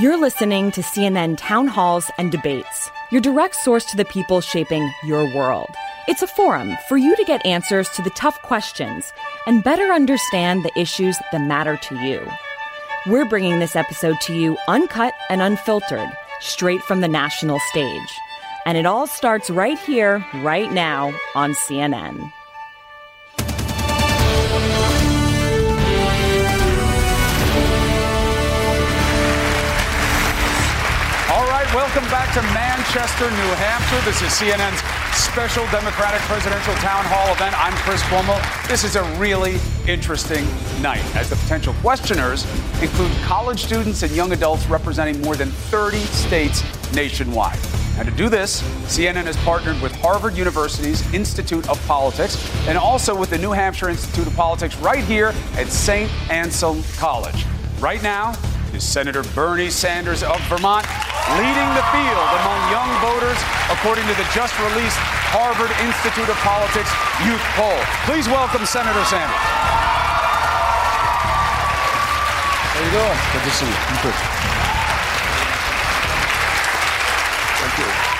You're listening to CNN Town Halls and Debates, your direct source to the people shaping your world. It's a forum for you to get answers to the tough questions and better understand the issues that matter to you. We're bringing this episode to you uncut and unfiltered, straight from the national stage. And it all starts right here, right now on CNN. Welcome back to Manchester, New Hampshire. This is CNN's special Democratic presidential town hall event. I'm Chris Cuomo. This is a really interesting night as the potential questioners include college students and young adults representing more than 30 states nationwide. And to do this, CNN has partnered with Harvard University's Institute of Politics and also with the New Hampshire Institute of Politics right here at St. Anselm College. Right now, is Senator Bernie Sanders of Vermont leading the field among young voters, according to the just released Harvard Institute of Politics Youth Poll. Please welcome Senator Sanders. How you doing? Good to see you. Good. Thank you.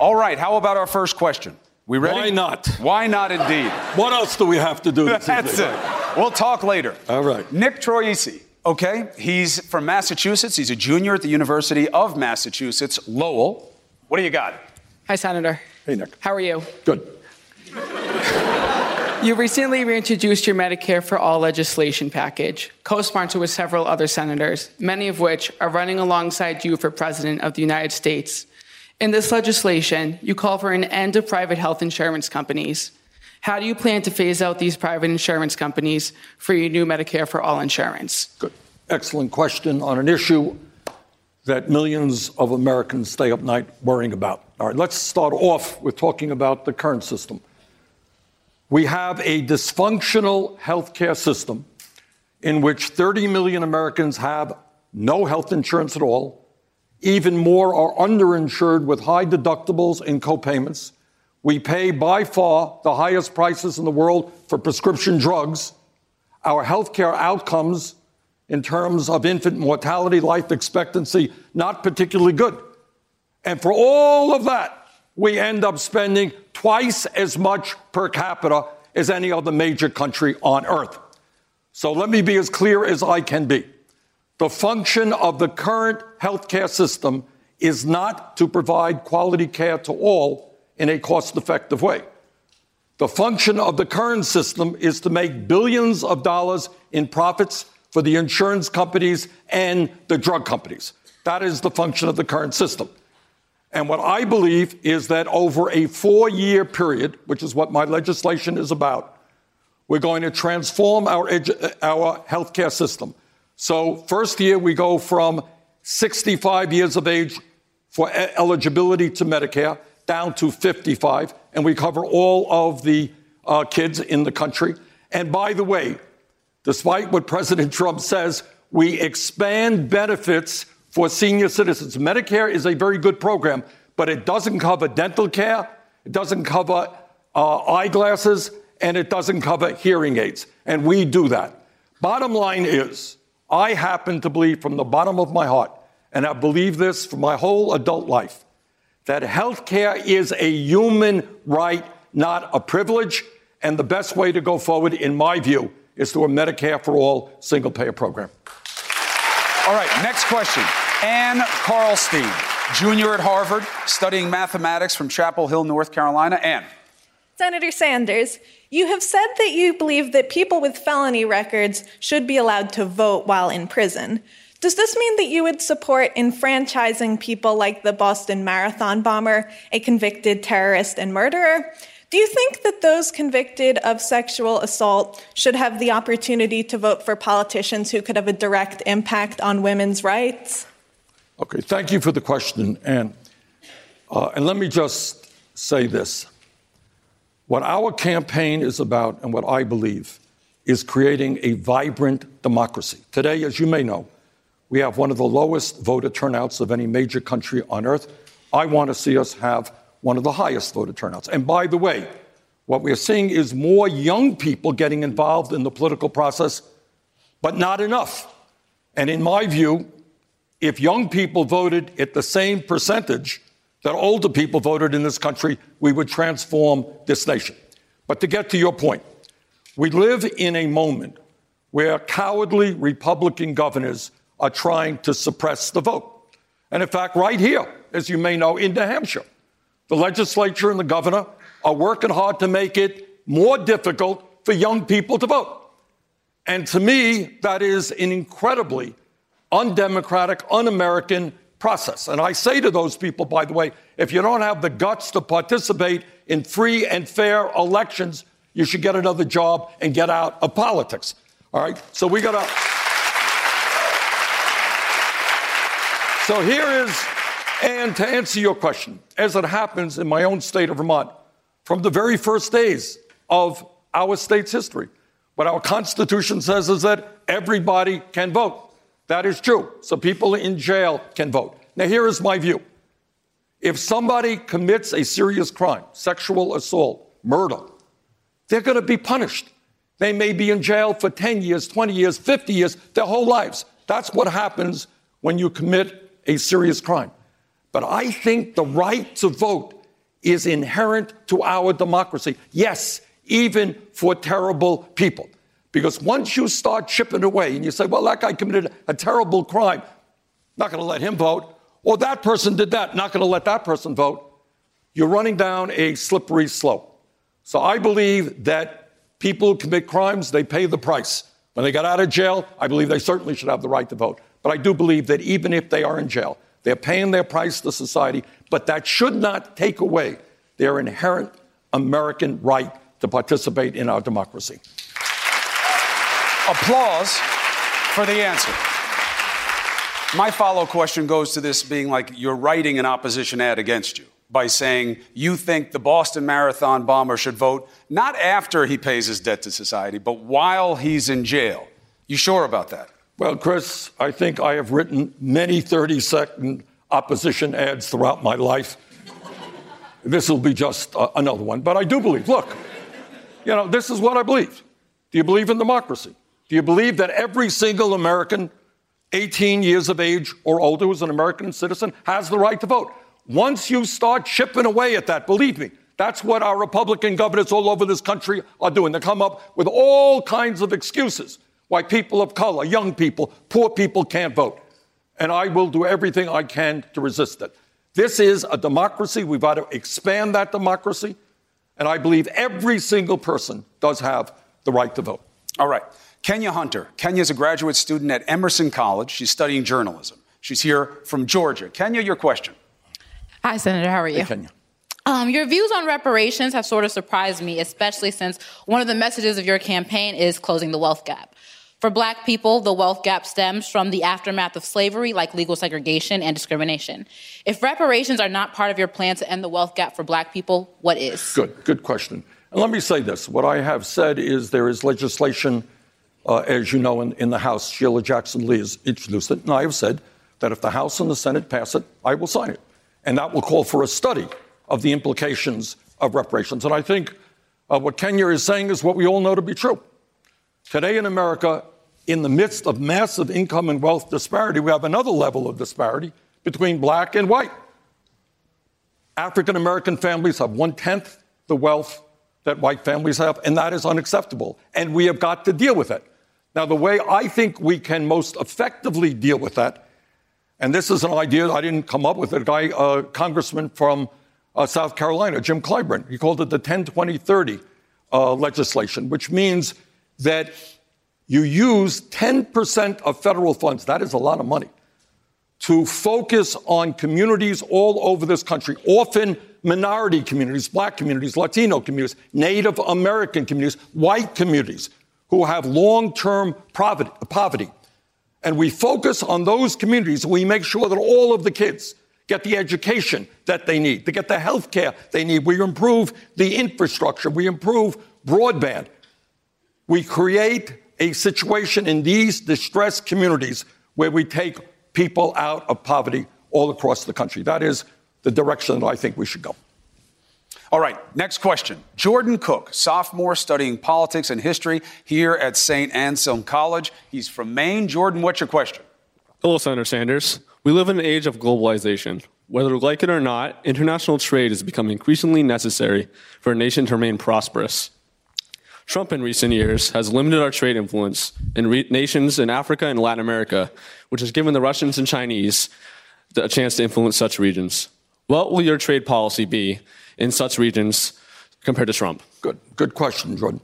All right, how about our first question? We ready? Why not? Why not, indeed. What else do we have to do? That's it. We'll talk later. All right. Nick Troisi. Okay, he's from Massachusetts. He's a junior at the University of Massachusetts, Lowell. What do you got? Hi, Senator. Hey, Nick. How are you? Good. You recently reintroduced your Medicare for All legislation package, co sponsored with several other senators, many of which are running alongside you for President of the United States. In this legislation, you call for an end to private health insurance companies. How do you plan to phase out these private insurance companies for your new Medicare for All insurance? Good. Excellent question on an issue that millions of Americans stay up night worrying about. All right, let's start off with talking about the current system. We have a dysfunctional healthcare system in which 30 million Americans have no health insurance at all, even more are underinsured with high deductibles and copayments. We pay by far the highest prices in the world for prescription drugs. Our healthcare outcomes in terms of infant mortality, life expectancy, not particularly good. And for all of that, we end up spending twice as much per capita as any other major country on earth. So let me be as clear as I can be. The function of the current healthcare system is not to provide quality care to all in a cost effective way. The function of the current system is to make billions of dollars in profits for the insurance companies and the drug companies. That is the function of the current system. And what I believe is that over a four year period, which is what my legislation is about, we're going to transform our, edu- our healthcare system. So, first year, we go from 65 years of age for eligibility to Medicare down to 55, and we cover all of the uh, kids in the country. And by the way, despite what President Trump says, we expand benefits for senior citizens. Medicare is a very good program, but it doesn't cover dental care, it doesn't cover uh, eyeglasses, and it doesn't cover hearing aids. And we do that. Bottom line is, I happen to believe from the bottom of my heart, and I believe this for my whole adult life, that health care is a human right, not a privilege. And the best way to go forward, in my view, is through a Medicare for all single payer program. All right, next question. Ann Carlstein, junior at Harvard, studying mathematics from Chapel Hill, North Carolina. Ann. Senator Sanders, you have said that you believe that people with felony records should be allowed to vote while in prison. Does this mean that you would support enfranchising people like the Boston Marathon bomber, a convicted terrorist and murderer? Do you think that those convicted of sexual assault should have the opportunity to vote for politicians who could have a direct impact on women's rights? Okay, thank you for the question, Ann. Uh, and let me just say this. What our campaign is about, and what I believe, is creating a vibrant democracy. Today, as you may know, we have one of the lowest voter turnouts of any major country on earth. I want to see us have one of the highest voter turnouts. And by the way, What we're seeing is more young people getting involved in the political process, but not enough. And in my view, if young people voted at the same percentage that older people voted in this country, we would transform this nation. But to get to your point, we live in a moment where cowardly Republican governors are trying to suppress the vote. And in fact, right here, as you may know, in New Hampshire, the legislature and the governor are working hard to make it more difficult for young people to vote. And to me, that is an incredibly undemocratic, un American process. And I say to those people, by the way, if you don't have the guts to participate in free and fair elections, you should get another job and get out of politics. All right? So we got to. So here is, and to answer your question, as it happens in my own state of Vermont, from the very first days of our state's history, what our Constitution says is that everybody can vote. That is true. So people in jail can vote. Now, here is my view. If somebody commits a serious crime, sexual assault, murder, they're going to be punished. They may be in jail for 10 years, 20 years, 50 years, their whole lives. That's what happens when you commit a serious crime. But I think the right to vote is inherent to our democracy. Yes, even for terrible people. Because once you start chipping away and you say, well, that guy committed a terrible crime, not going to let him vote, or that person did that, not going to let that person vote, you're running down a slippery slope. So I believe that people who commit crimes, they pay the price. When they got out of jail, I believe they certainly should have the right to vote. But I do believe that even if they are in jail, they're paying their price to society, but that should not take away their inherent American right to participate in our democracy. Applause for the answer. My follow question goes to this being like you're writing an opposition ad against you by saying you think the Boston Marathon bomber should vote not after he pays his debt to society, but while he's in jail. You sure about that? Well, Chris, I think I have written many 30 second opposition ads throughout my life. this will be just uh, another one. But I do believe, look, you know, this is what I believe. Do you believe in democracy? Do you believe that every single American 18 years of age or older who's an American citizen has the right to vote? Once you start chipping away at that, believe me, that's what our Republican governors all over this country are doing. They come up with all kinds of excuses why people of color, young people, poor people can't vote. And I will do everything I can to resist it. This is a democracy. We've got to expand that democracy. And I believe every single person does have the right to vote. All right. Kenya Hunter. Kenya is a graduate student at Emerson College. She's studying journalism. She's here from Georgia. Kenya, your question. Hi, Senator. How are you? Hey, Kenya. Um, your views on reparations have sort of surprised me, especially since one of the messages of your campaign is closing the wealth gap. For black people, the wealth gap stems from the aftermath of slavery, like legal segregation and discrimination. If reparations are not part of your plan to end the wealth gap for black people, what is? Good, good question. And let me say this what I have said is there is legislation uh, as you know, in, in the House, Sheila Jackson Lee has introduced it, and I have said that if the House and the Senate pass it, I will sign it. And that will call for a study of the implications of reparations. And I think uh, what Kenya is saying is what we all know to be true. Today in America, in the midst of massive income and wealth disparity, we have another level of disparity between black and white. African American families have one tenth the wealth that white families have, and that is unacceptable. And we have got to deal with it. Now, the way I think we can most effectively deal with that, and this is an idea I didn't come up with, a guy, a congressman from uh, South Carolina, Jim Clyburn, he called it the 10 20 30 uh, legislation, which means that you use 10% of federal funds, that is a lot of money, to focus on communities all over this country, often minority communities, black communities, Latino communities, Native American communities, white communities who have long term poverty. And we focus on those communities we make sure that all of the kids get the education that they need, to get the health care they need. We improve the infrastructure, we improve broadband. We create a situation in these distressed communities where we take people out of poverty all across the country. That is the direction that I think we should go. All right, next question. Jordan Cook, sophomore studying politics and history here at St. Anselm College. He's from Maine. Jordan, what's your question? Hello, Senator Sanders. We live in an age of globalization. Whether we like it or not, international trade has become increasingly necessary for a nation to remain prosperous. Trump in recent years has limited our trade influence in re- nations in Africa and Latin America, which has given the Russians and Chinese a chance to influence such regions. What will your trade policy be in such regions compared to Trump? Good, good question, Jordan.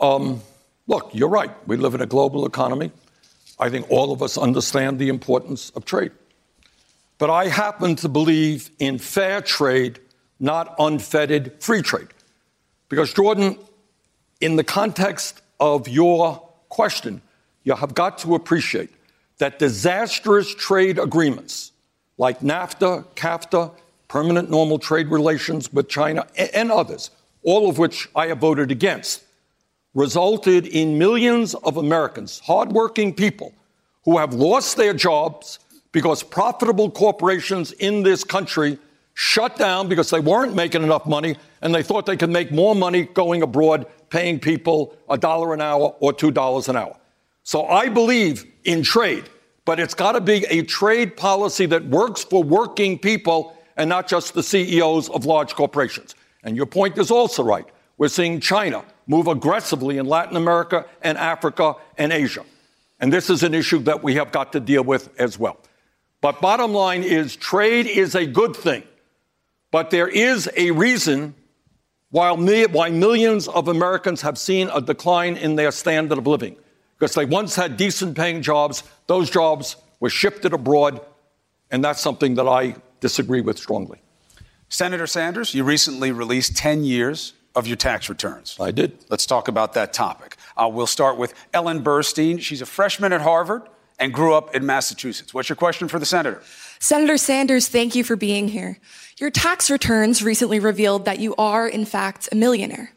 Um, look, you're right. We live in a global economy. I think all of us understand the importance of trade. But I happen to believe in fair trade, not unfettered free trade. Because, Jordan, in the context of your question, you have got to appreciate that disastrous trade agreements like NAFTA, CAFTA, permanent normal trade relations with China, and others, all of which I have voted against, resulted in millions of Americans, hardworking people, who have lost their jobs because profitable corporations in this country shut down because they weren't making enough money and they thought they could make more money going abroad paying people a dollar an hour or two dollars an hour. So I believe in trade, but it's got to be a trade policy that works for working people and not just the CEOs of large corporations. And your point is also right. We're seeing China move aggressively in Latin America and Africa and Asia. And this is an issue that we have got to deal with as well. But bottom line is trade is a good thing. But there is a reason why, millions of Americans have seen a decline in their standard of living. Because they once had decent paying jobs, those jobs were shifted abroad, and that's something that I disagree with strongly. Senator Sanders, you recently released 10 years of your tax returns. I did. Let's talk about that topic. Uh, we'll start with Ellen Burstyn. She's a freshman at Harvard and grew up in Massachusetts. What's your question for the senator? Senator Sanders, thank you for being here. Your tax returns recently revealed that you are, in fact, a millionaire.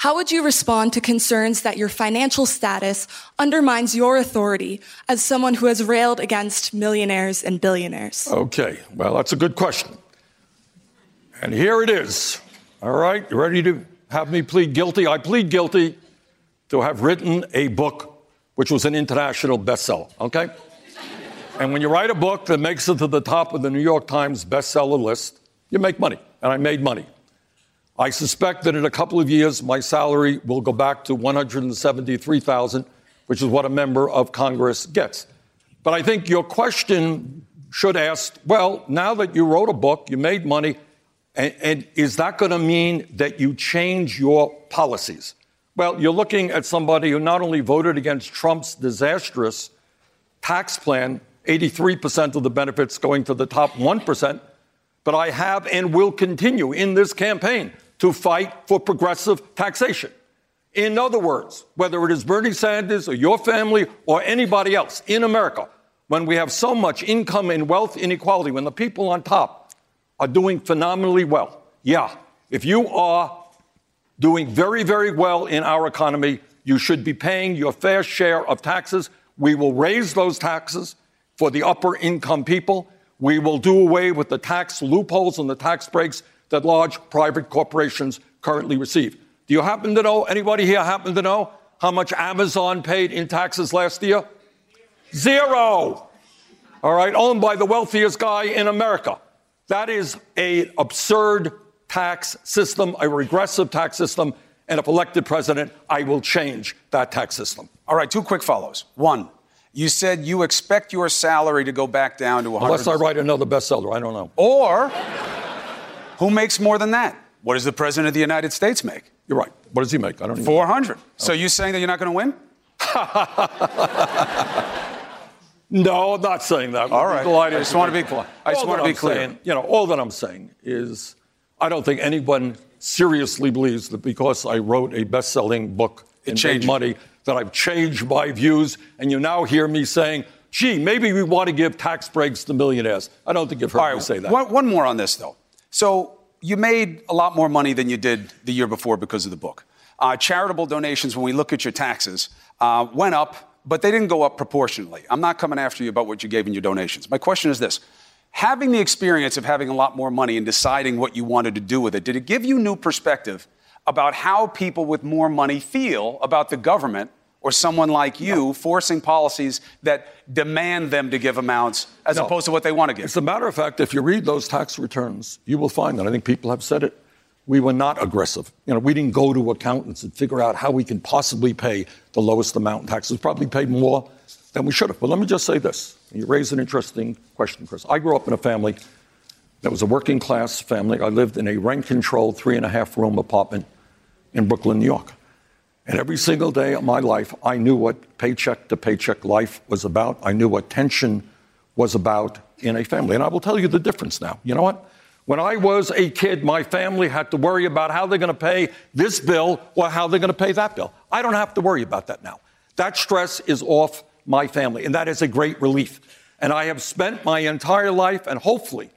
How would you respond to concerns that your financial status undermines your authority as someone who has railed against millionaires and billionaires? Okay, well, that's a good question. And here it is. All right, you ready to have me plead guilty? I plead guilty to have written a book which was an international bestseller, okay? and when you write a book that makes it to the top of the New York Times bestseller list, you make money. And I made money. I suspect that in a couple of years, my salary will go back to 173,000, which is what a member of Congress gets. But I think your question should ask, well, now that you wrote a book, you made money, and, and is that going to mean that you change your policies? Well, you're looking at somebody who not only voted against Trump's disastrous tax plan, 83% of the benefits going to the top 1%, but I have and will continue in this campaign to fight for progressive taxation. In other words, whether it is Bernie Sanders or your family or anybody else in America, when we have so much income and wealth inequality, when the people on top are doing phenomenally well, yeah, if you are doing very, very well in our economy, you should be paying your fair share of taxes. We will raise those taxes for the upper income people. We will do away with the tax loopholes and the tax breaks that large private corporations currently receive. Do you happen to know, anybody here happen to know how much Amazon paid in taxes last year? Zero. All right, owned by the wealthiest guy in America. That is an absurd tax system, a regressive tax system, and if elected president, I will change that tax system. All right, two quick follows. One, you said you expect your salary to go back down to 100. Unless I write another bestseller, I don't know. Or who makes more than that? What does the president of the United States make? You're right. What does he make? I don't know. 400. Oh. So you saying that you're not going to win? no, I'm not saying that. All right. I just want to be, I just want to be clear. Saying, you know, all that I'm saying is I don't think anyone seriously believes that because I wrote a best-selling book it and changed made money that I've changed my views, and you now hear me saying, gee, maybe we want to give tax breaks to millionaires. I don't think you've heard right, me say that. One, one, more on this, though. So you made a lot more money than you did the year before because of the book. Uh, charitable donations, when we look at your taxes, uh, went up, but they didn't go up proportionally. I'm not coming after you about what you gave in your donations. My question is this having the experience of having a lot more money and deciding what you wanted to do with it, did it give you new perspective about how people with more money feel about the government or someone like you no. forcing policies that demand them to give amounts as no. opposed to what they want to give? As a matter of fact, if you read those tax returns, you will find that I think people have said it. We were not aggressive. You know, we didn't go to accountants and figure out how we can possibly pay the lowest amount in taxes. Probably paid more than we should have. But let me just say this. You raise an interesting question, Chris. I grew up in a family that was a working class family. I lived in a rent controlled three and a half room apartment in Brooklyn, New York. And every single day of my life, I knew what paycheck to paycheck life was about. I knew what tension was about in a family. And I will tell you the difference now. You know what? When I was a kid, my family had to worry about how they're going to pay this bill or how they're going to pay that bill. I don't have to worry about that now. That stress is off my family, and that is a great relief. And I have spent my entire life and hopefully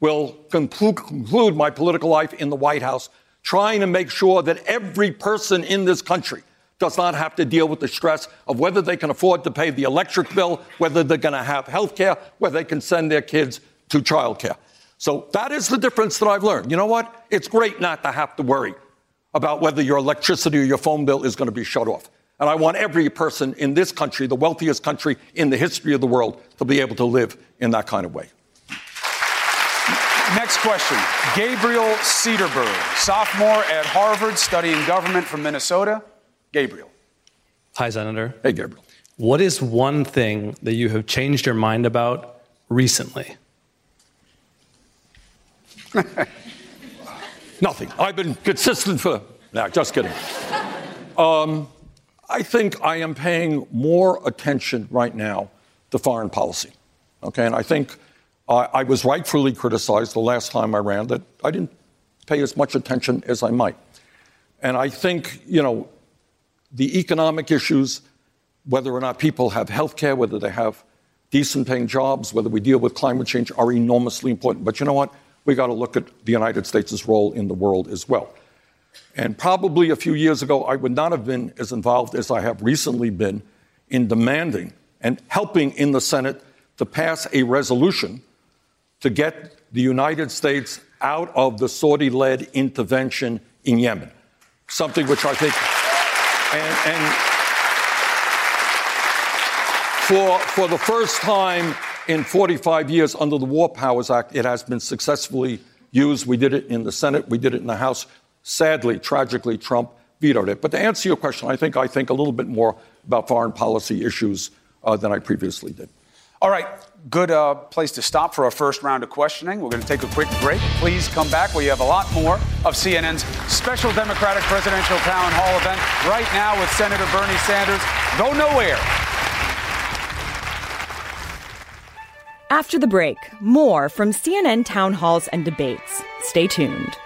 will conclude my political life in the White House trying to make sure that every person in this country does not have to deal with the stress of whether they can afford to pay the electric bill, whether they're going to have health care, whether they can send their kids to childcare. So that is the difference that I've learned. You know what? It's great not to have to worry about whether your electricity or your phone bill is going to be shut off. And I want every person in this country, the wealthiest country in the history of the world, to be able to live in that kind of way. Next question. Gabriel Cederberg, sophomore at Harvard, studying government from Minnesota. Gabriel. Hi, Senator. Hey, Gabriel. What is one thing that you have changed your mind about recently? Nothing. I've been consistent for. No, just kidding. Um, I think I am paying more attention right now to foreign policy. Okay, and I think I was rightfully criticized the last time I ran that I didn't pay as much attention as I might. And I think, you know, the economic issues, whether or not people have health care, whether they have decent paying jobs, whether we deal with climate change, are enormously important. But you know what? We got to look at the United States' role in the world as well. And probably a few years ago, I would not have been as involved as I have recently been in demanding and helping in the Senate to pass a resolution to get the United States out of the Saudi led intervention in Yemen. Something which I think, and, and for, for the first time in 45 years under the War Powers Act, it has been successfully used. We did it in the Senate, we did it in the House. Sadly, tragically, Trump vetoed it. But to answer your question, I think I think a little bit more about foreign policy issues uh, than I previously did. All right, good uh, place to stop for our first round of questioning. We're going to take a quick break. Please come back you have a lot more of CNN's special Democratic presidential town hall event right now with Senator Bernie Sanders. Go nowhere. After the break, more from CNN town halls and debates. Stay tuned.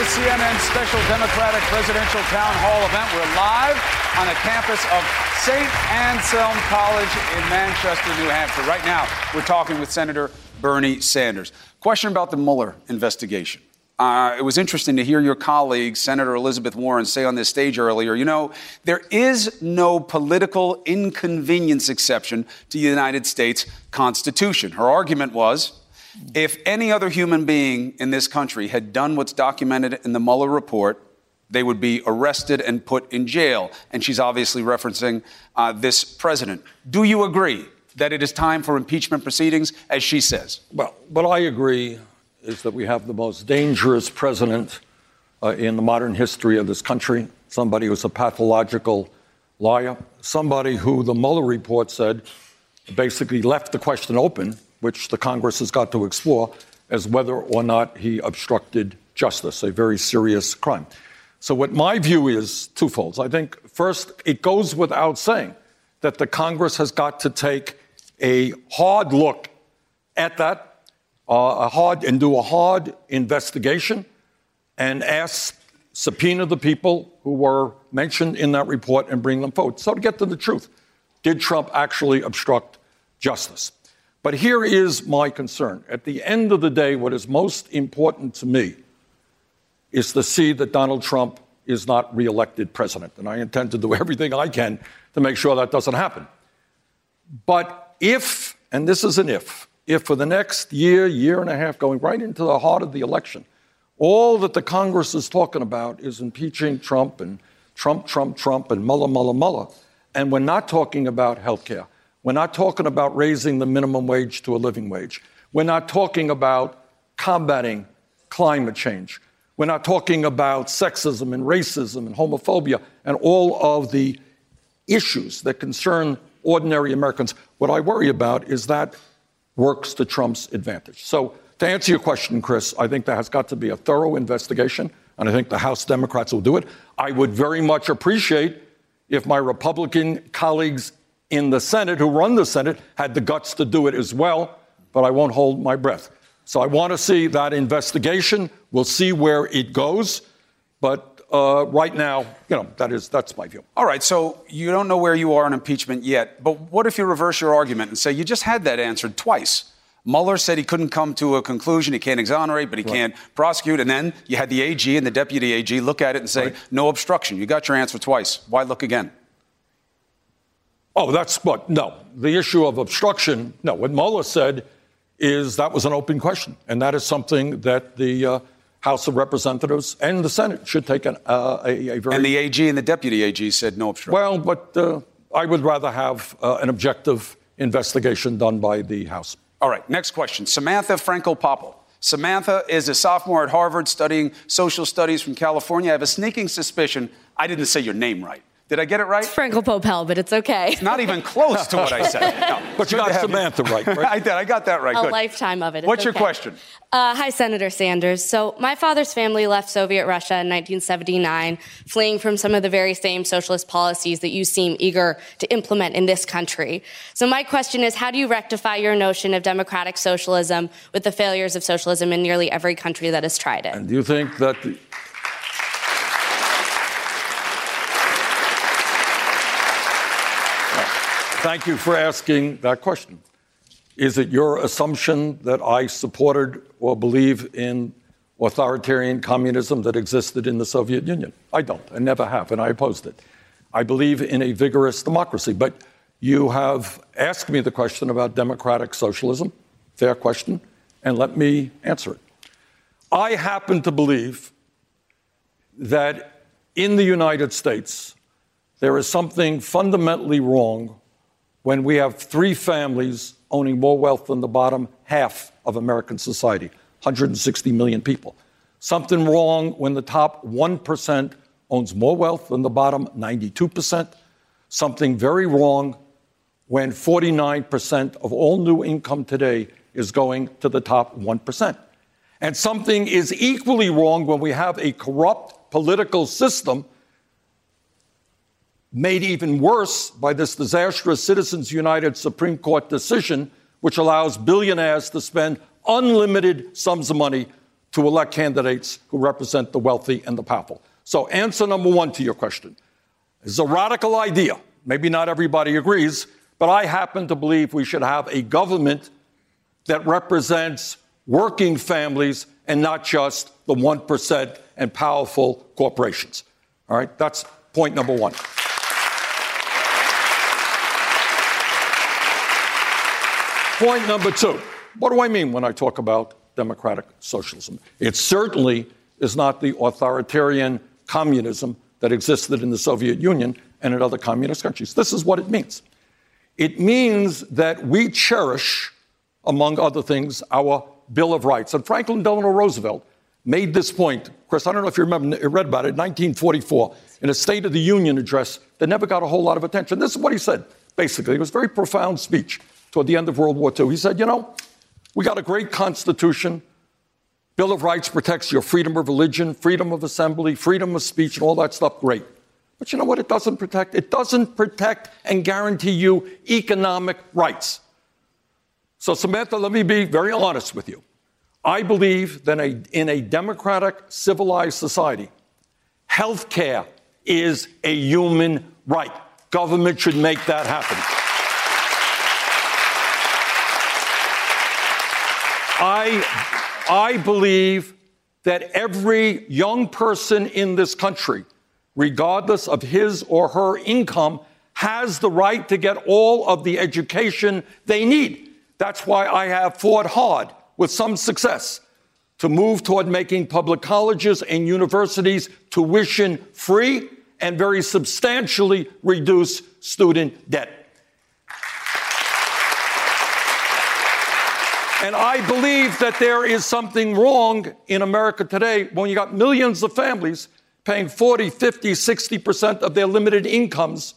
To CNN's special Democratic presidential town hall event. We're live on the campus of St. Anselm College in Manchester, New Hampshire. Right now, we're talking with Senator Bernie Sanders. Question about the Mueller investigation. Uh, it was interesting to hear your colleague, Senator Elizabeth Warren, say on this stage earlier, you know, there is no political inconvenience exception to the United States Constitution. Her argument was if any other human being in this country had done what's documented in the Mueller report, they would be arrested and put in jail. And she's obviously referencing uh, this president. Do you agree that it is time for impeachment proceedings, as she says? Well, what I agree is that we have the most dangerous president uh, in the modern history of this country, somebody who's a pathological liar, somebody who the Mueller report said basically left the question open which the Congress has got to explore, as whether or not he obstructed justice, a very serious crime. So, what my view is twofold. I think, first, it goes without saying that the Congress has got to take a hard look at that, uh, a hard, and do a hard investigation and ask, subpoena the people who were mentioned in that report and bring them forward. So, to get to the truth, did Trump actually obstruct justice? But here is my concern. At the end of the day, what is most important to me is to see that Donald Trump is not reelected president. And I intend to do everything I can to make sure that doesn't happen. But if, and this is an if, if for the next year, year and a half, going right into the heart of the election, all that the Congress is talking about is impeaching Trump and Trump, Trump, Trump, and Mueller, Mueller, Mueller, and we're not talking about health care. We're not talking about raising the minimum wage to a living wage. We're not talking about combating climate change. We're not talking about sexism and racism and homophobia and all of the issues that concern ordinary Americans. What I worry about is that works to Trump's advantage. So, to answer your question, Chris, I think there has got to be a thorough investigation, and I think the House Democrats will do it. I would very much appreciate if my Republican colleagues in the Senate, who run the Senate, had the guts to do it as well, but I won't hold my breath. So I want to see that investigation. We'll see where it goes. But uh, right now, you know, that is that's my view. All right. So you don't know where you are on impeachment yet. But what if you reverse your argument and say you just had that answered twice? Mueller said he couldn't come to a conclusion. He can't exonerate, but he right. can't prosecute. And then you had the AG and the deputy AG look at it and say, right. no obstruction. You got your answer twice. Why look again? Oh, that's what? No. The issue of obstruction, no. What Mueller said is that was an open question. And that is something that the uh, House of Representatives and the Senate should take an, uh, a, a, very. And the AG and the deputy AG said no obstruction. Well, but uh, I would rather have uh, an objective investigation done by the House. All right, next question. Samantha Frankel Popple. Samantha is a sophomore at Harvard studying social studies from California. I have a sneaking suspicion I didn't say your name right. Did I get it right? It's Frankel Popel, but it's okay. It's not even close to what I said. No, but you got Samantha right, right? I did. I got that right. A Good. lifetime of it. It's What's okay. your question? Uh, hi, Senator Sanders. So, my father's family left Soviet Russia in 1979, fleeing from some of the very same socialist policies that you seem eager to implement in this country. So, my question is how do you rectify your notion of democratic socialism with the failures of socialism in nearly every country that has tried it? And do you think that the, Thank you for asking that question. Is it your assumption that I supported or believe in authoritarian communism that existed in the Soviet Union? I don't. I never have, and I opposed it. I believe in a vigorous democracy. But you have asked me the question about democratic socialism. Fair question. And let me answer it. I happen to believe that in the United States, there is something fundamentally wrong when we have three families owning more wealth than the bottom half of American society, 160 million people. Something wrong when the top 1% owns more wealth than the bottom 92%. Something very wrong when 49% of all new income today is going to the top 1%. And something is equally wrong when we have a corrupt political system made even worse by this disastrous Citizens United Supreme Court decision, which allows billionaires to spend unlimited sums of money to elect candidates who represent the wealthy and the powerful. So, answer number one to your question is a radical idea. Maybe not everybody agrees, but I happen to believe we should have a government that represents working families and not just the 1% and powerful corporations. All right, that's point number one. Point number two. What do I mean when I talk about democratic socialism? It certainly is not the authoritarian communism that existed in the Soviet Union and in other communist countries. This is what it means. It means that we cherish, among other things, our Bill of Rights. And Franklin Delano Roosevelt made this point. Chris, I don't know if you remember, you read about it, 1944, in a State of the Union address that never got a whole lot of attention. This is what he said, basically. It was a very profound speech toward the end of World War II. He said, You know, we got a great Constitution. Bill of Rights protects your freedom of religion, freedom of assembly, freedom of speech, and all that stuff. Great. But you know what it doesn't protect? It doesn't protect and guarantee you economic rights. So, Samantha, let me be very honest with you. I believe that in a democratic, civilized society, health care is a human right. Government should make that happen. I, I believe that every young person in this country regardless of his or her income, has the right to get all of the education they need. That's why I have fought hard with some success to move toward making public colleges and universities tuition free and very substantially reduce student debt. And I believe that there is something wrong in America today when you got millions of families paying 40, 50, 60% of their limited incomes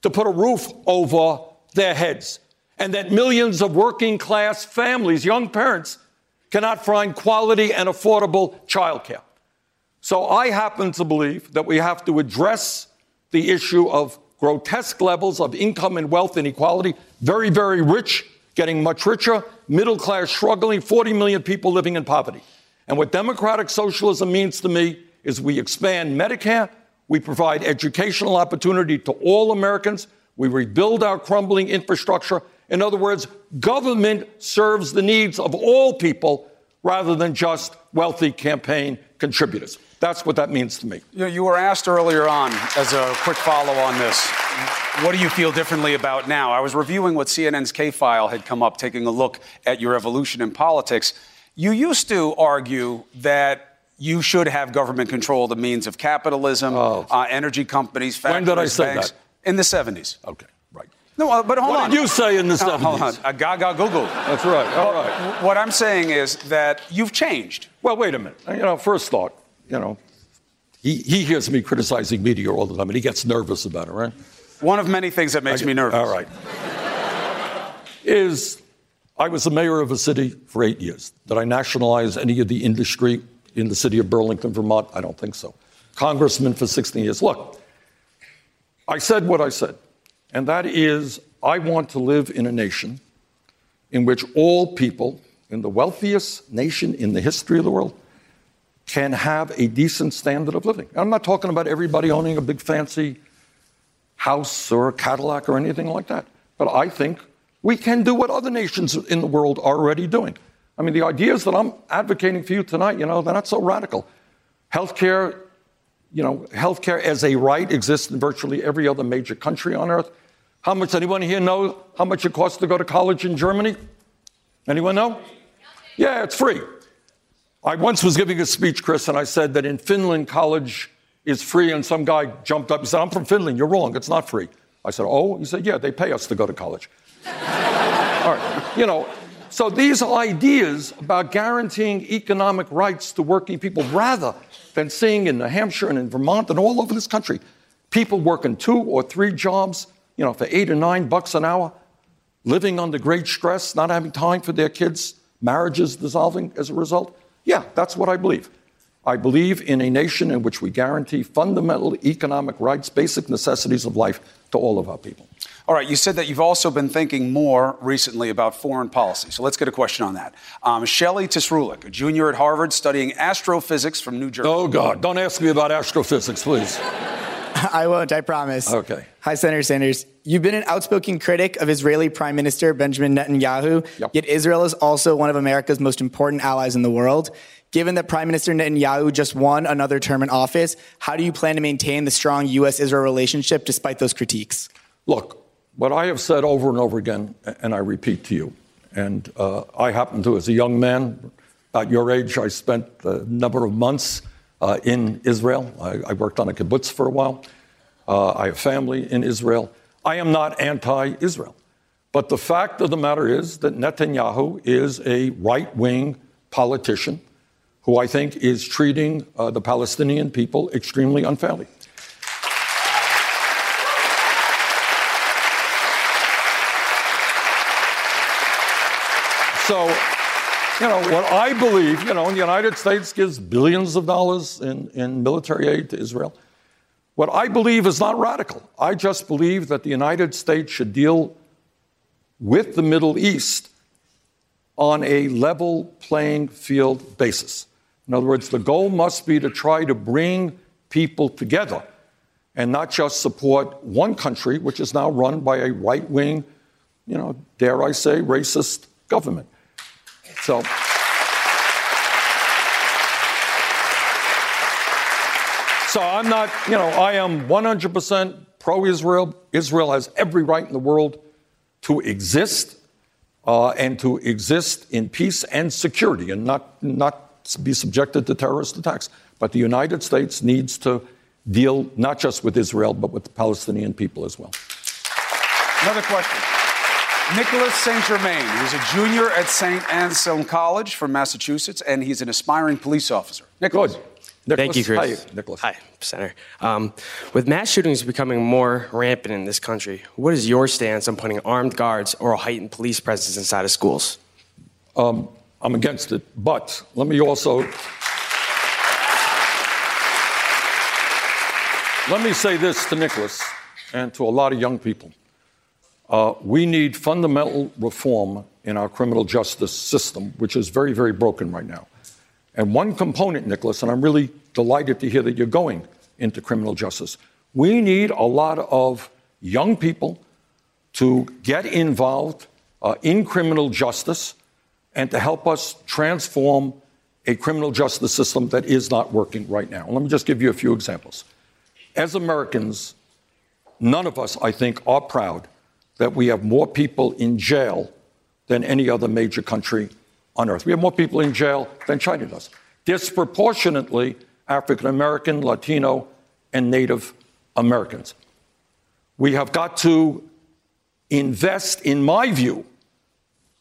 to put a roof over their heads. And that millions of working class families, young parents, cannot find quality and affordable childcare. So I happen to believe that we have to address the issue of grotesque levels of income and wealth inequality. Very, very rich getting much richer, middle class struggling, 40 million people living in poverty. And what democratic socialism means to me is we expand Medicare, we provide educational opportunity to all Americans, we rebuild our crumbling infrastructure. In other words, government serves the needs of all people rather than just wealthy campaign contributors. That's what that means to me. You, know, you were asked earlier on, as a quick follow on this, what do you feel differently about now? I was reviewing what CNN's K File had come up, taking a look at your evolution in politics. You used to argue that you should have government control the means of capitalism, oh. uh, energy companies, factories, When did I say banks. that? In the 70s. Okay, right. No, uh, but hold what on. What did you say in the 70s? hold on. A gaga Google. That's right. All right. What I'm saying is that you've changed. Well, wait a minute. You know, first thought, you know, he, he hears me criticizing media all the time, and he gets nervous about it, right? One of many things that makes me nervous. All right. is I was the mayor of a city for eight years. Did I nationalize any of the industry in the city of Burlington, Vermont? I don't think so. Congressman for 16 years. Look, I said what I said, and that is I want to live in a nation in which all people in the wealthiest nation in the history of the world can have a decent standard of living. I'm not talking about everybody owning a big fancy house or a Cadillac or anything like that. But I think we can do what other nations in the world are already doing. I mean, the ideas that I'm advocating for you tonight, you know, they're not so radical. Healthcare, you know, healthcare as a right exists in virtually every other major country on earth. How much, anyone here know how much it costs to go to college in Germany? Anyone know? Yeah, it's free. I once was giving a speech, Chris, and I said that in Finland, college is free, and some guy jumped up and said, I'm from Finland, you're wrong, it's not free. I said, Oh? He said, Yeah, they pay us to go to college. All right, you know, so these ideas about guaranteeing economic rights to working people rather than seeing in New Hampshire and in Vermont and all over this country people working two or three jobs, you know, for eight or nine bucks an hour, living under great stress, not having time for their kids, marriages dissolving as a result. Yeah, that's what I believe. I believe in a nation in which we guarantee fundamental economic rights, basic necessities of life to all of our people. All right, you said that you've also been thinking more recently about foreign policy. So let's get a question on that. Um, Shelley Tisrulik, a junior at Harvard studying astrophysics from New Jersey. Oh, God. Don't ask me about astrophysics, please. I won't, I promise. Okay. Hi, Senator Sanders. You've been an outspoken critic of Israeli Prime Minister Benjamin Netanyahu, yep. yet Israel is also one of America's most important allies in the world. Given that Prime Minister Netanyahu just won another term in office, how do you plan to maintain the strong U.S. Israel relationship despite those critiques? Look, what I have said over and over again, and I repeat to you, and uh, I happen to, as a young man, at your age, I spent a number of months uh, in Israel. I, I, worked on a kibbutz for a while. Uh, I have family in Israel. I am not anti Israel. But the fact of the matter is that Netanyahu is a right wing politician who I think is treating uh, the Palestinian people extremely unfairly. So, you know, what I believe, you know, the United States gives billions of dollars in, in military aid to Israel. What I believe is not radical. I just believe that the United States should deal with the Middle East on a level playing field basis. In other words, the goal must be to try to bring people together and not just support one country, which is now run by a right wing, you know, dare I say, racist government. So. So I'm not, you know, I am 100% pro Israel. Israel has every right in the world to exist uh, and to exist in peace and security and not, not be subjected to terrorist attacks. But the United States needs to deal not just with Israel, but with the Palestinian people as well. Another question. Nicholas St. Germain. He's a junior at St. Anselm College from Massachusetts, and he's an aspiring police officer. Nicholas. Good. Thank you, Chris. Hi, Nicholas. Hi, Senator. Um, with mass shootings becoming more rampant in this country, what is your stance on putting armed guards or a heightened police presence inside of schools? Um, I'm against it, but let me also let me say this to Nicholas and to a lot of young people. Uh, we need fundamental reform in our criminal justice system, which is very, very broken right now. And one component, Nicholas, and I'm really delighted to hear that you're going into criminal justice. We need a lot of young people to get involved uh, in criminal justice and to help us transform a criminal justice system that is not working right now. Let me just give you a few examples. As Americans, none of us, I think, are proud that we have more people in jail than any other major country on earth. We have more people in jail than China does. Disproportionately, African American, Latino, and Native Americans. We have got to invest, in my view,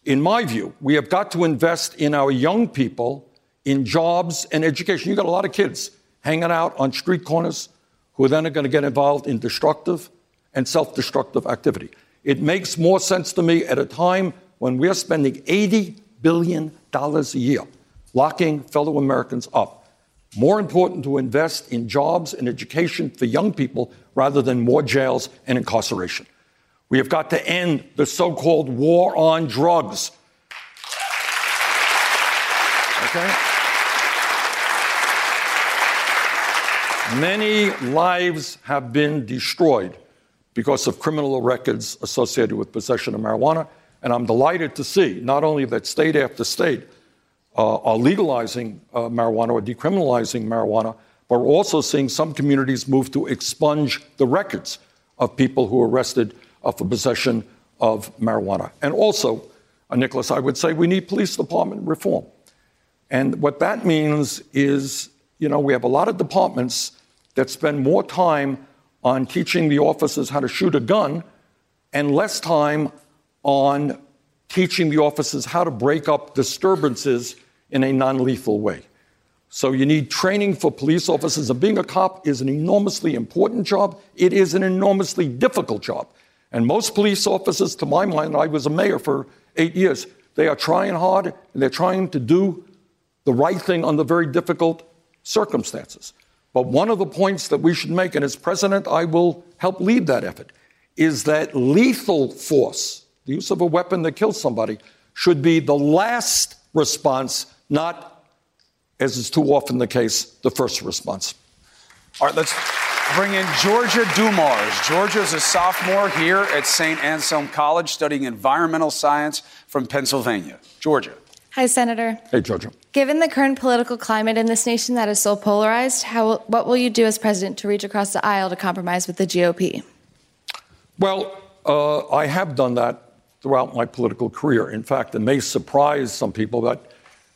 in my view, we have got to invest in our young people in jobs and education. You've got a lot of kids hanging out on street corners who then are going to get involved in destructive and self destructive activity. It makes more sense to me at a time when we're spending $80 billion a year locking fellow Americans up. More important to invest in jobs and education for young people rather than more jails and incarceration. We have got to end the so called war on drugs. Okay? Many lives have been destroyed because of criminal records associated with possession of marijuana. And I'm delighted to see not only that state after state uh, are legalizing uh, marijuana or decriminalizing marijuana, but we're also seeing some communities move to expunge the records of people who are arrested uh, for possession of marijuana. And also, uh, Nicholas, I would say we need police department reform. And what that means is, you know, we have a lot of departments that spend more time on teaching the officers how to shoot a gun and less time on teaching the officers how to break up disturbances in a non lethal way. So you need training for police officers. And being a cop is an enormously important job. It is an enormously difficult job. And most police officers, to my mind, I was a mayor for eight years, they are trying hard and they're trying to do the right thing under very difficult circumstances. But one of the points that we should make, and as president, I will help lead that effort, is that lethal force, the use of a weapon that kills somebody, should be the last response, not, as is too often the case, the first response. All right, let's bring in Georgia Dumars. Georgia is a sophomore here at St. Anselm College studying environmental science from Pennsylvania. Georgia. Hi, Senator. Hey, Georgia. Given the current political climate in this nation that is so polarized, how, what will you do as president to reach across the aisle to compromise with the GOP? Well, uh, I have done that throughout my political career. In fact, it may surprise some people that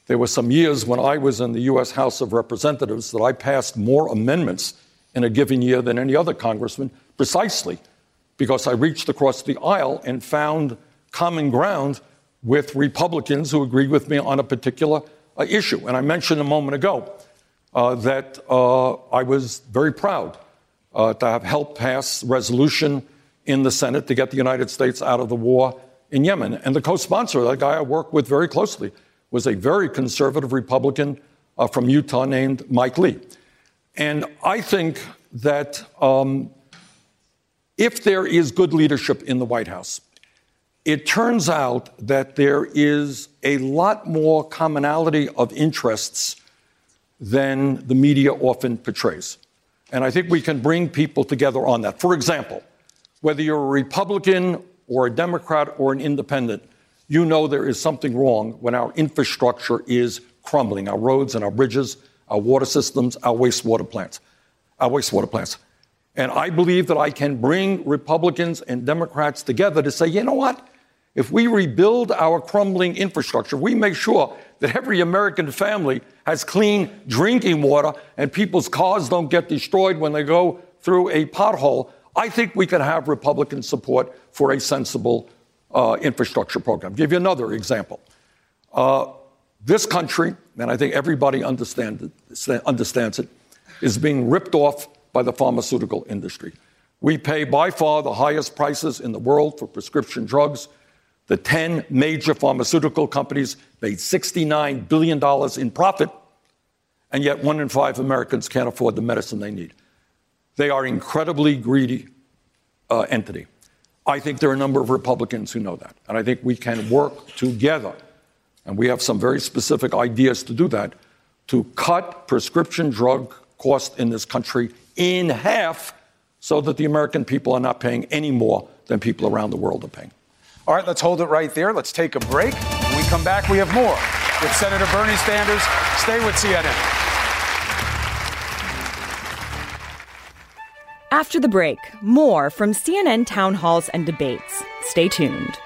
there were some years when I was in the U.S. House of Representatives that I passed more amendments in a given year than any other congressman, precisely because I reached across the aisle and found common ground with Republicans who agreed with me on a particular uh, issue. And I mentioned a moment ago uh, that uh, I was very proud uh, to have helped pass resolution in the Senate to get the United States out of the war in Yemen. And the co-sponsor, that guy I worked with very closely, was a very conservative Republican uh, from Utah named Mike Lee. And I think that um, if there is good leadership in the White House, it turns out that there is a lot more commonality of interests than the media often portrays. And I think we can bring people together on that. For example, whether you're a Republican or a Democrat or an independent, you know there is something wrong when our infrastructure is crumbling our roads and our bridges, our water systems, our wastewater plants. our wastewater plants. And I believe that I can bring Republicans and Democrats together to say, you know what? If we rebuild our crumbling infrastructure, we make sure that every American family has clean drinking water and people's cars don't get destroyed when they go through a pothole, I think we can have Republican support for a sensible uh, infrastructure program. I'll give you another example. Uh, this country, and I think everybody understand it, understands it, is being ripped off by the pharmaceutical industry. We pay by far the highest prices in the world for prescription drugs. The 10 major pharmaceutical companies made $69 billion in profit, and yet one in five Americans can't afford the medicine they need. They are incredibly greedy uh, entity. I think there are a number of Republicans who know that, and I think we can work together, and we have some very specific ideas to do that, to cut prescription drug costs in this country in half so that the American people are not paying any more than people around the world are paying. All right, let's hold it right there. Let's take a break. When we come back, we have more with Senator Bernie Sanders. Stay with CNN. After the break, more from CNN town halls and debates. Stay tuned.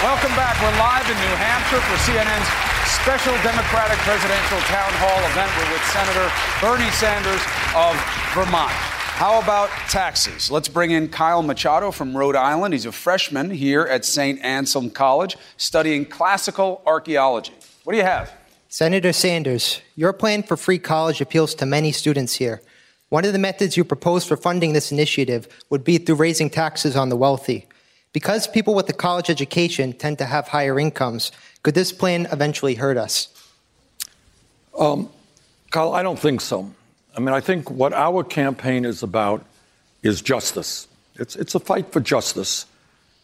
Welcome back. We're live in New Hampshire for CNN's special Democratic presidential town hall event. We're with Senator Bernie Sanders of Vermont. How about taxes? Let's bring in Kyle Machado from Rhode Island. He's a freshman here at St. Anselm College studying classical archaeology. What do you have? Senator Sanders, your plan for free college appeals to many students here. One of the methods you propose for funding this initiative would be through raising taxes on the wealthy. Because people with a college education tend to have higher incomes, could this plan eventually hurt us? Um, Kyle, I don't think so. I mean, I think what our campaign is about is justice. It's, it's a fight for justice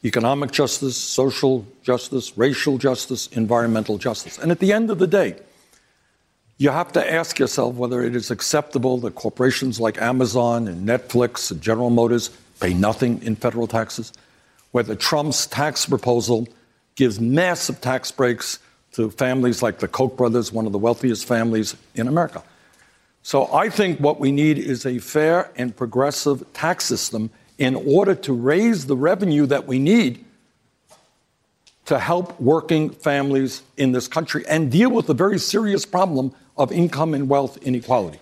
economic justice, social justice, racial justice, environmental justice. And at the end of the day, you have to ask yourself whether it is acceptable that corporations like Amazon and Netflix and General Motors pay nothing in federal taxes, whether Trump's tax proposal gives massive tax breaks to families like the Koch brothers, one of the wealthiest families in America. So I think what we need is a fair and progressive tax system in order to raise the revenue that we need to help working families in this country and deal with the very serious problem of income and wealth inequality.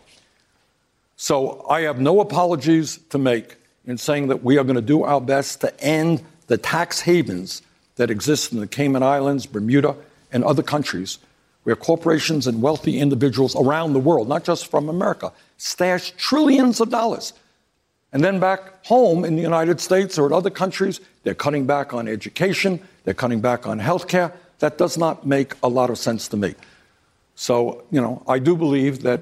So I have no apologies to make in saying that we are going to do our best to end the tax havens that exists in the Cayman Islands, Bermuda, and other countries where corporations and wealthy individuals around the world, not just from America, stash trillions of dollars. And then back home in the United States or in other countries, they're cutting back on education, they're cutting back on health care. That does not make a lot of sense to me. So, you know, I do believe that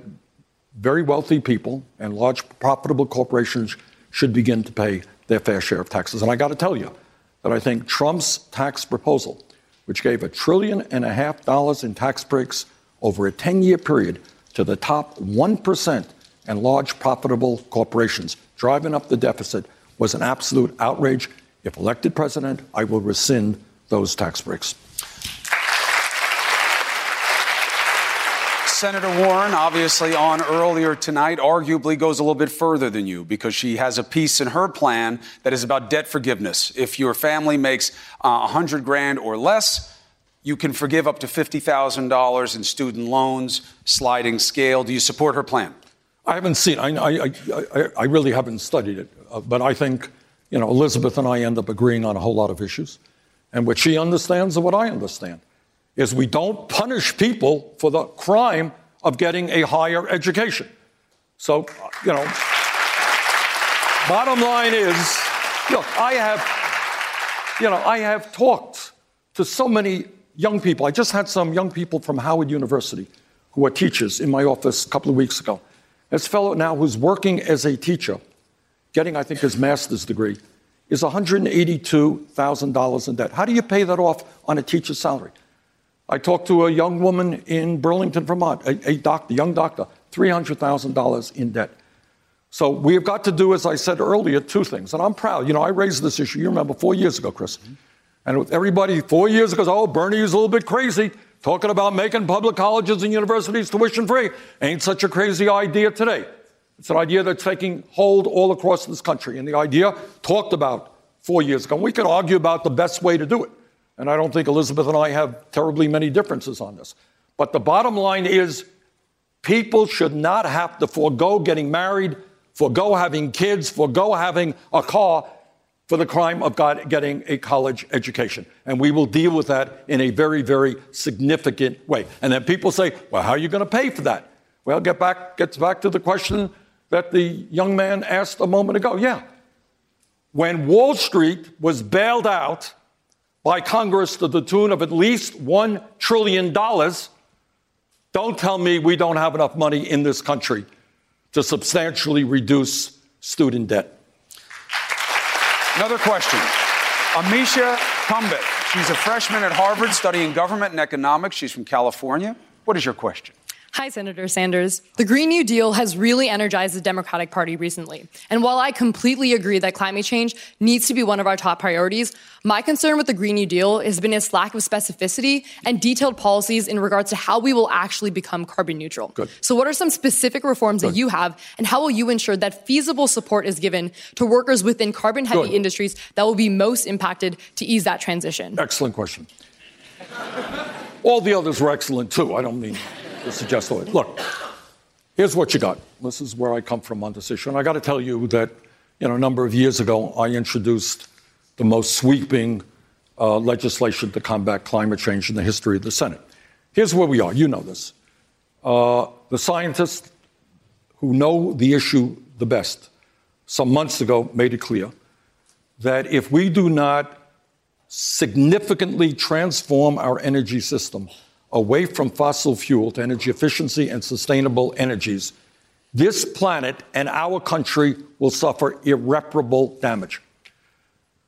very wealthy people and large profitable corporations should begin to pay their fair share of taxes. And I got to tell you that I think Trump's tax proposal which gave a trillion and a half dollars in tax breaks over a 10 year period to the top 1% and large profitable corporations, driving up the deficit, was an absolute outrage. If elected president, I will rescind those tax breaks. Senator Warren, obviously on earlier tonight, arguably goes a little bit further than you because she has a piece in her plan that is about debt forgiveness. If your family makes uh, a uh, hundred grand or less, you can forgive up to fifty thousand dollars in student loans, sliding scale. Do you support her plan? I haven't seen. I, I, I, I really haven't studied it, uh, but I think you know Elizabeth and I end up agreeing on a whole lot of issues, and what she understands and what I understand is we don't punish people for the crime of getting a higher education. So, you know, bottom line is, look, I have, you know, I have talked to so many young people. I just had some young people from Howard University who are teachers in my office a couple of weeks ago. This fellow now who's working as a teacher, getting, I think, his master's degree, is $182,000 in debt. How do you pay that off on a teacher's salary? I talked to a young woman in Burlington, Vermont, a, a doctor, young doctor, $300,000 in debt. So we have got to do, as I said earlier, two things. And I'm proud. You know, I raised this issue, you remember, four years ago, Chris. Mm-hmm. And with everybody four years ago, oh, Bernie is a little bit crazy Talking about making public colleges and universities tuition free ain't such a crazy idea today. It's an idea that's taking hold all across this country. And the idea talked about four years ago. And we could argue about the best way to do it. And I don't think Elizabeth and I have terribly many differences on this. But the bottom line is people should not have to forego getting married, forego having kids, forego having a car for the crime of getting a college education. And we will deal with that in a very, very significant way. And then people say, well, how are you going to pay for that? Well, get back, gets back to the question that the young man asked a moment ago. Yeah. When Wall Street was bailed out by Congress to the tune of at least $1 trillion, don't tell me we don't have enough money in this country to substantially reduce student debt. Another question. Amisha Kumbit. She's a freshman at Harvard studying government and economics. She's from California. What is your question? Hi, Senator Sanders. The Green New Deal has really energized the Democratic Party recently. And while I completely agree that climate change needs to be one of our top priorities, my concern with the Green New Deal has been its lack of specificity and detailed policies in regards to how we will actually become carbon neutral. Good. So, what are some specific reforms Good. that you have, and how will you ensure that feasible support is given to workers within carbon heavy Good. industries that will be most impacted to ease that transition? Excellent question. All the others were excellent too. I don't mean suggest that. Look, here's what you got. This is where I come from on this issue. And I got to tell you that, you know, a number of years ago, I introduced the most sweeping uh, legislation to combat climate change in the history of the Senate. Here's where we are. You know this. Uh, the scientists who know the issue the best some months ago made it clear that if we do not significantly transform our energy system away from fossil fuel to energy efficiency and sustainable energies, this planet and our country will suffer irreparable damage.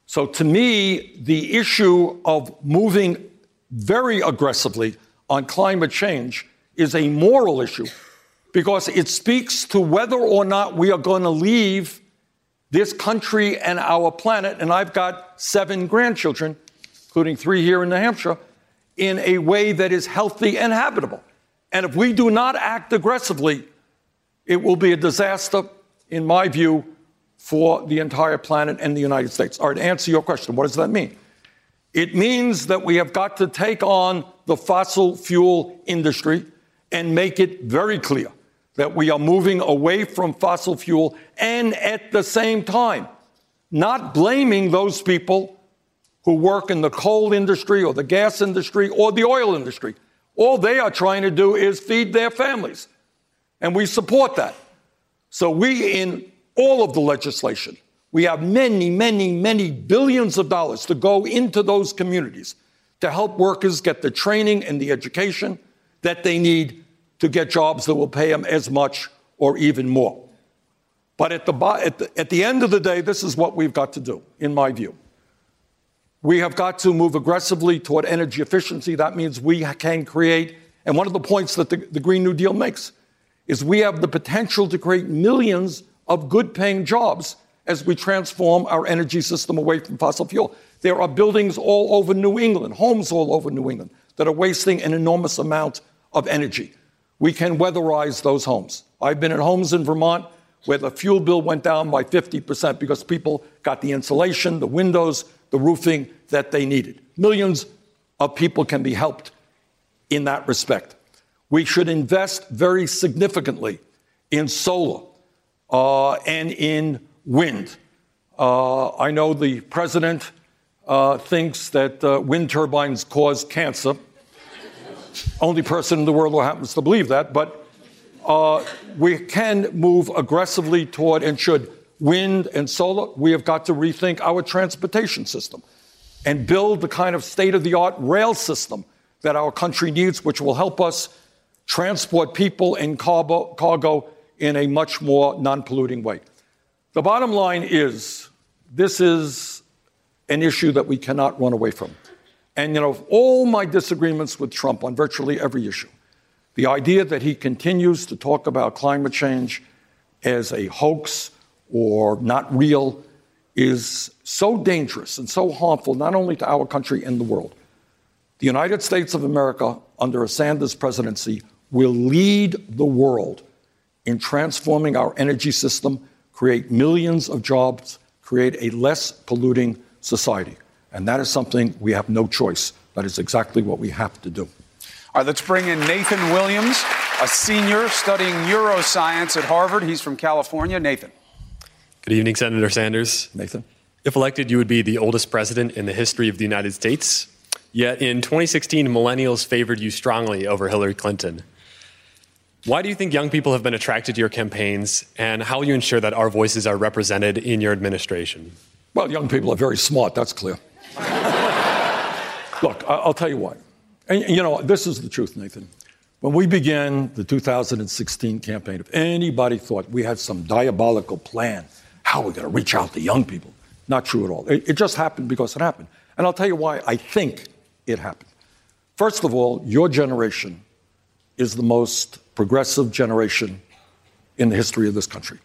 So, to me, the issue of moving very aggressively on climate change is a moral issue because it speaks to whether or not we are going to leave this country and our planet. And I've got seven grandchildren, including three here in New Hampshire, in a way that is healthy and habitable. And if we do not act aggressively, it will be a disaster, in my view, for the entire planet and the United States. All right, answer your question, what does that mean? It means that we have got to take on the fossil fuel industry and make it very clear that we are moving away from fossil fuel and at the same time not blaming those people who work in the coal industry or the gas industry or the oil industry. All they are trying to do is feed their families. And we support that. So we, in all of the legislation, we have many, many, many billions of dollars to go into those communities to help workers get the training and the education that they need to get jobs that will pay them as much or even more. But at the, at the, at the end of the day, this is what we've got to do, in my view. We have got to move aggressively toward energy efficiency. That means we can create, and one of the points that the, the Green New Deal makes is we have the potential to create millions of good paying jobs as we transform our energy system away from fossil fuel. There are buildings all over New England, homes all over New England, that are wasting an enormous amount of energy. We can weatherize those homes. I've been in homes in Vermont where the fuel bill went down by 50% because people got the insulation, the windows, the roofing that they needed. Millions of people can be helped in that respect. We should invest very significantly in solar uh, and in wind. Uh, I know the president uh, thinks that uh, wind turbines cause cancer. Only person in the world who happens to believe that, but uh, we can move aggressively toward and should wind and solar. We have got to rethink our transportation system and build the kind of state of the art rail system that our country needs, which will help us transport people and cargo, cargo in a much more non polluting way. The bottom line is this is an issue that we cannot run away from. And, you know, all my disagreements with Trump on virtually every issue, the idea that he continues to talk about climate change as a hoax or not real is so dangerous and so harmful, not only to our country and the world, The United States of America, under a Sanders presidency, will lead the world in transforming our energy system, create millions of jobs, create a less polluting society. And that is something we have no choice. That is exactly what we have to do. All right, let's bring in Nathan Williams, a senior studying neuroscience at Harvard. He's from California. Nathan. Good evening, Senator Sanders. Nathan. If elected, you would be the oldest president in the history of the United States. Yet in 2016, millennials favored you strongly over Hillary Clinton. Why do you think young people have been attracted to your campaigns, and how will you ensure that our voices are represented in your administration? Well, young people are very smart, that's clear. Look, I'll tell you why. And, you know, this is the truth, Nathan. When we began the 2016 campaign, if anybody thought we had some diabolical plan, how are we're going to reach out to young people, not true at all. It, it just happened because it happened. And I'll tell you why I think it happened. First of all, your generation is the most progressive generation in the history of this country.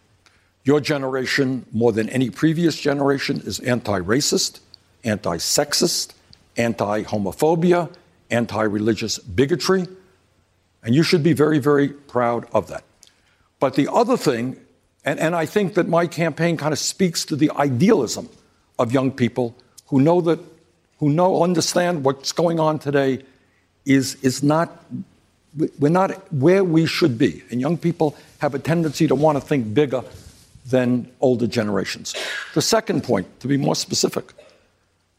Your generation, more than any previous generation, is anti racist, anti sexist, anti homophobia, anti religious bigotry. And you should be very, very proud of that. But the other thing, and, and I think that my campaign kind of speaks to the idealism of young people who know that, who know, understand what's going on today is, is not, we're not where we should be. And young people have a tendency to want to think bigger than older generations. The second point, to be more specific,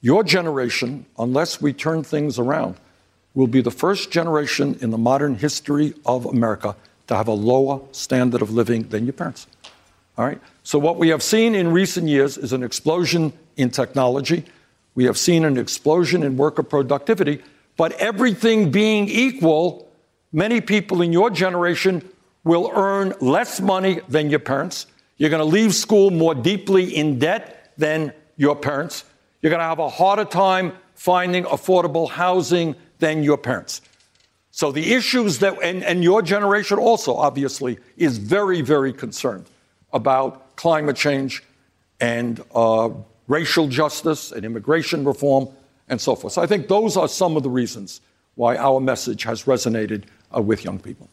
your generation, unless we turn things around, will be the first generation in the modern history of America to have a lower standard of living than your parents. All right? So, what we have seen in recent years is an explosion in technology. We have seen an explosion in worker productivity. But everything being equal, many people in your generation will earn less money than your parents. You're going to leave school more deeply in debt than your parents. You're going to have a harder time finding affordable housing than your parents. So the issues that, and, and your generation also obviously is very, very concerned about climate change and uh, racial justice and immigration reform and so forth. So I think those are some of the reasons why our message has resonated uh, with young people.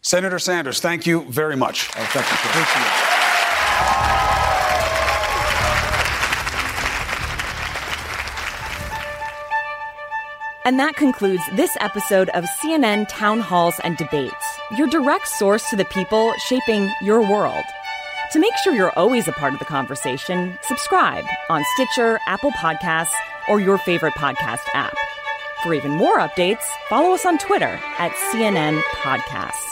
Senator Sanders, thank you very much. Oh, thank you. Thank you. And that concludes this episode of CNN Town Halls and Debates, your direct source to the people shaping your world. To make sure you're always a part of the conversation, subscribe on Stitcher, Apple Podcasts, or your favorite podcast app. For even more updates, follow us on Twitter at CNN Podcasts.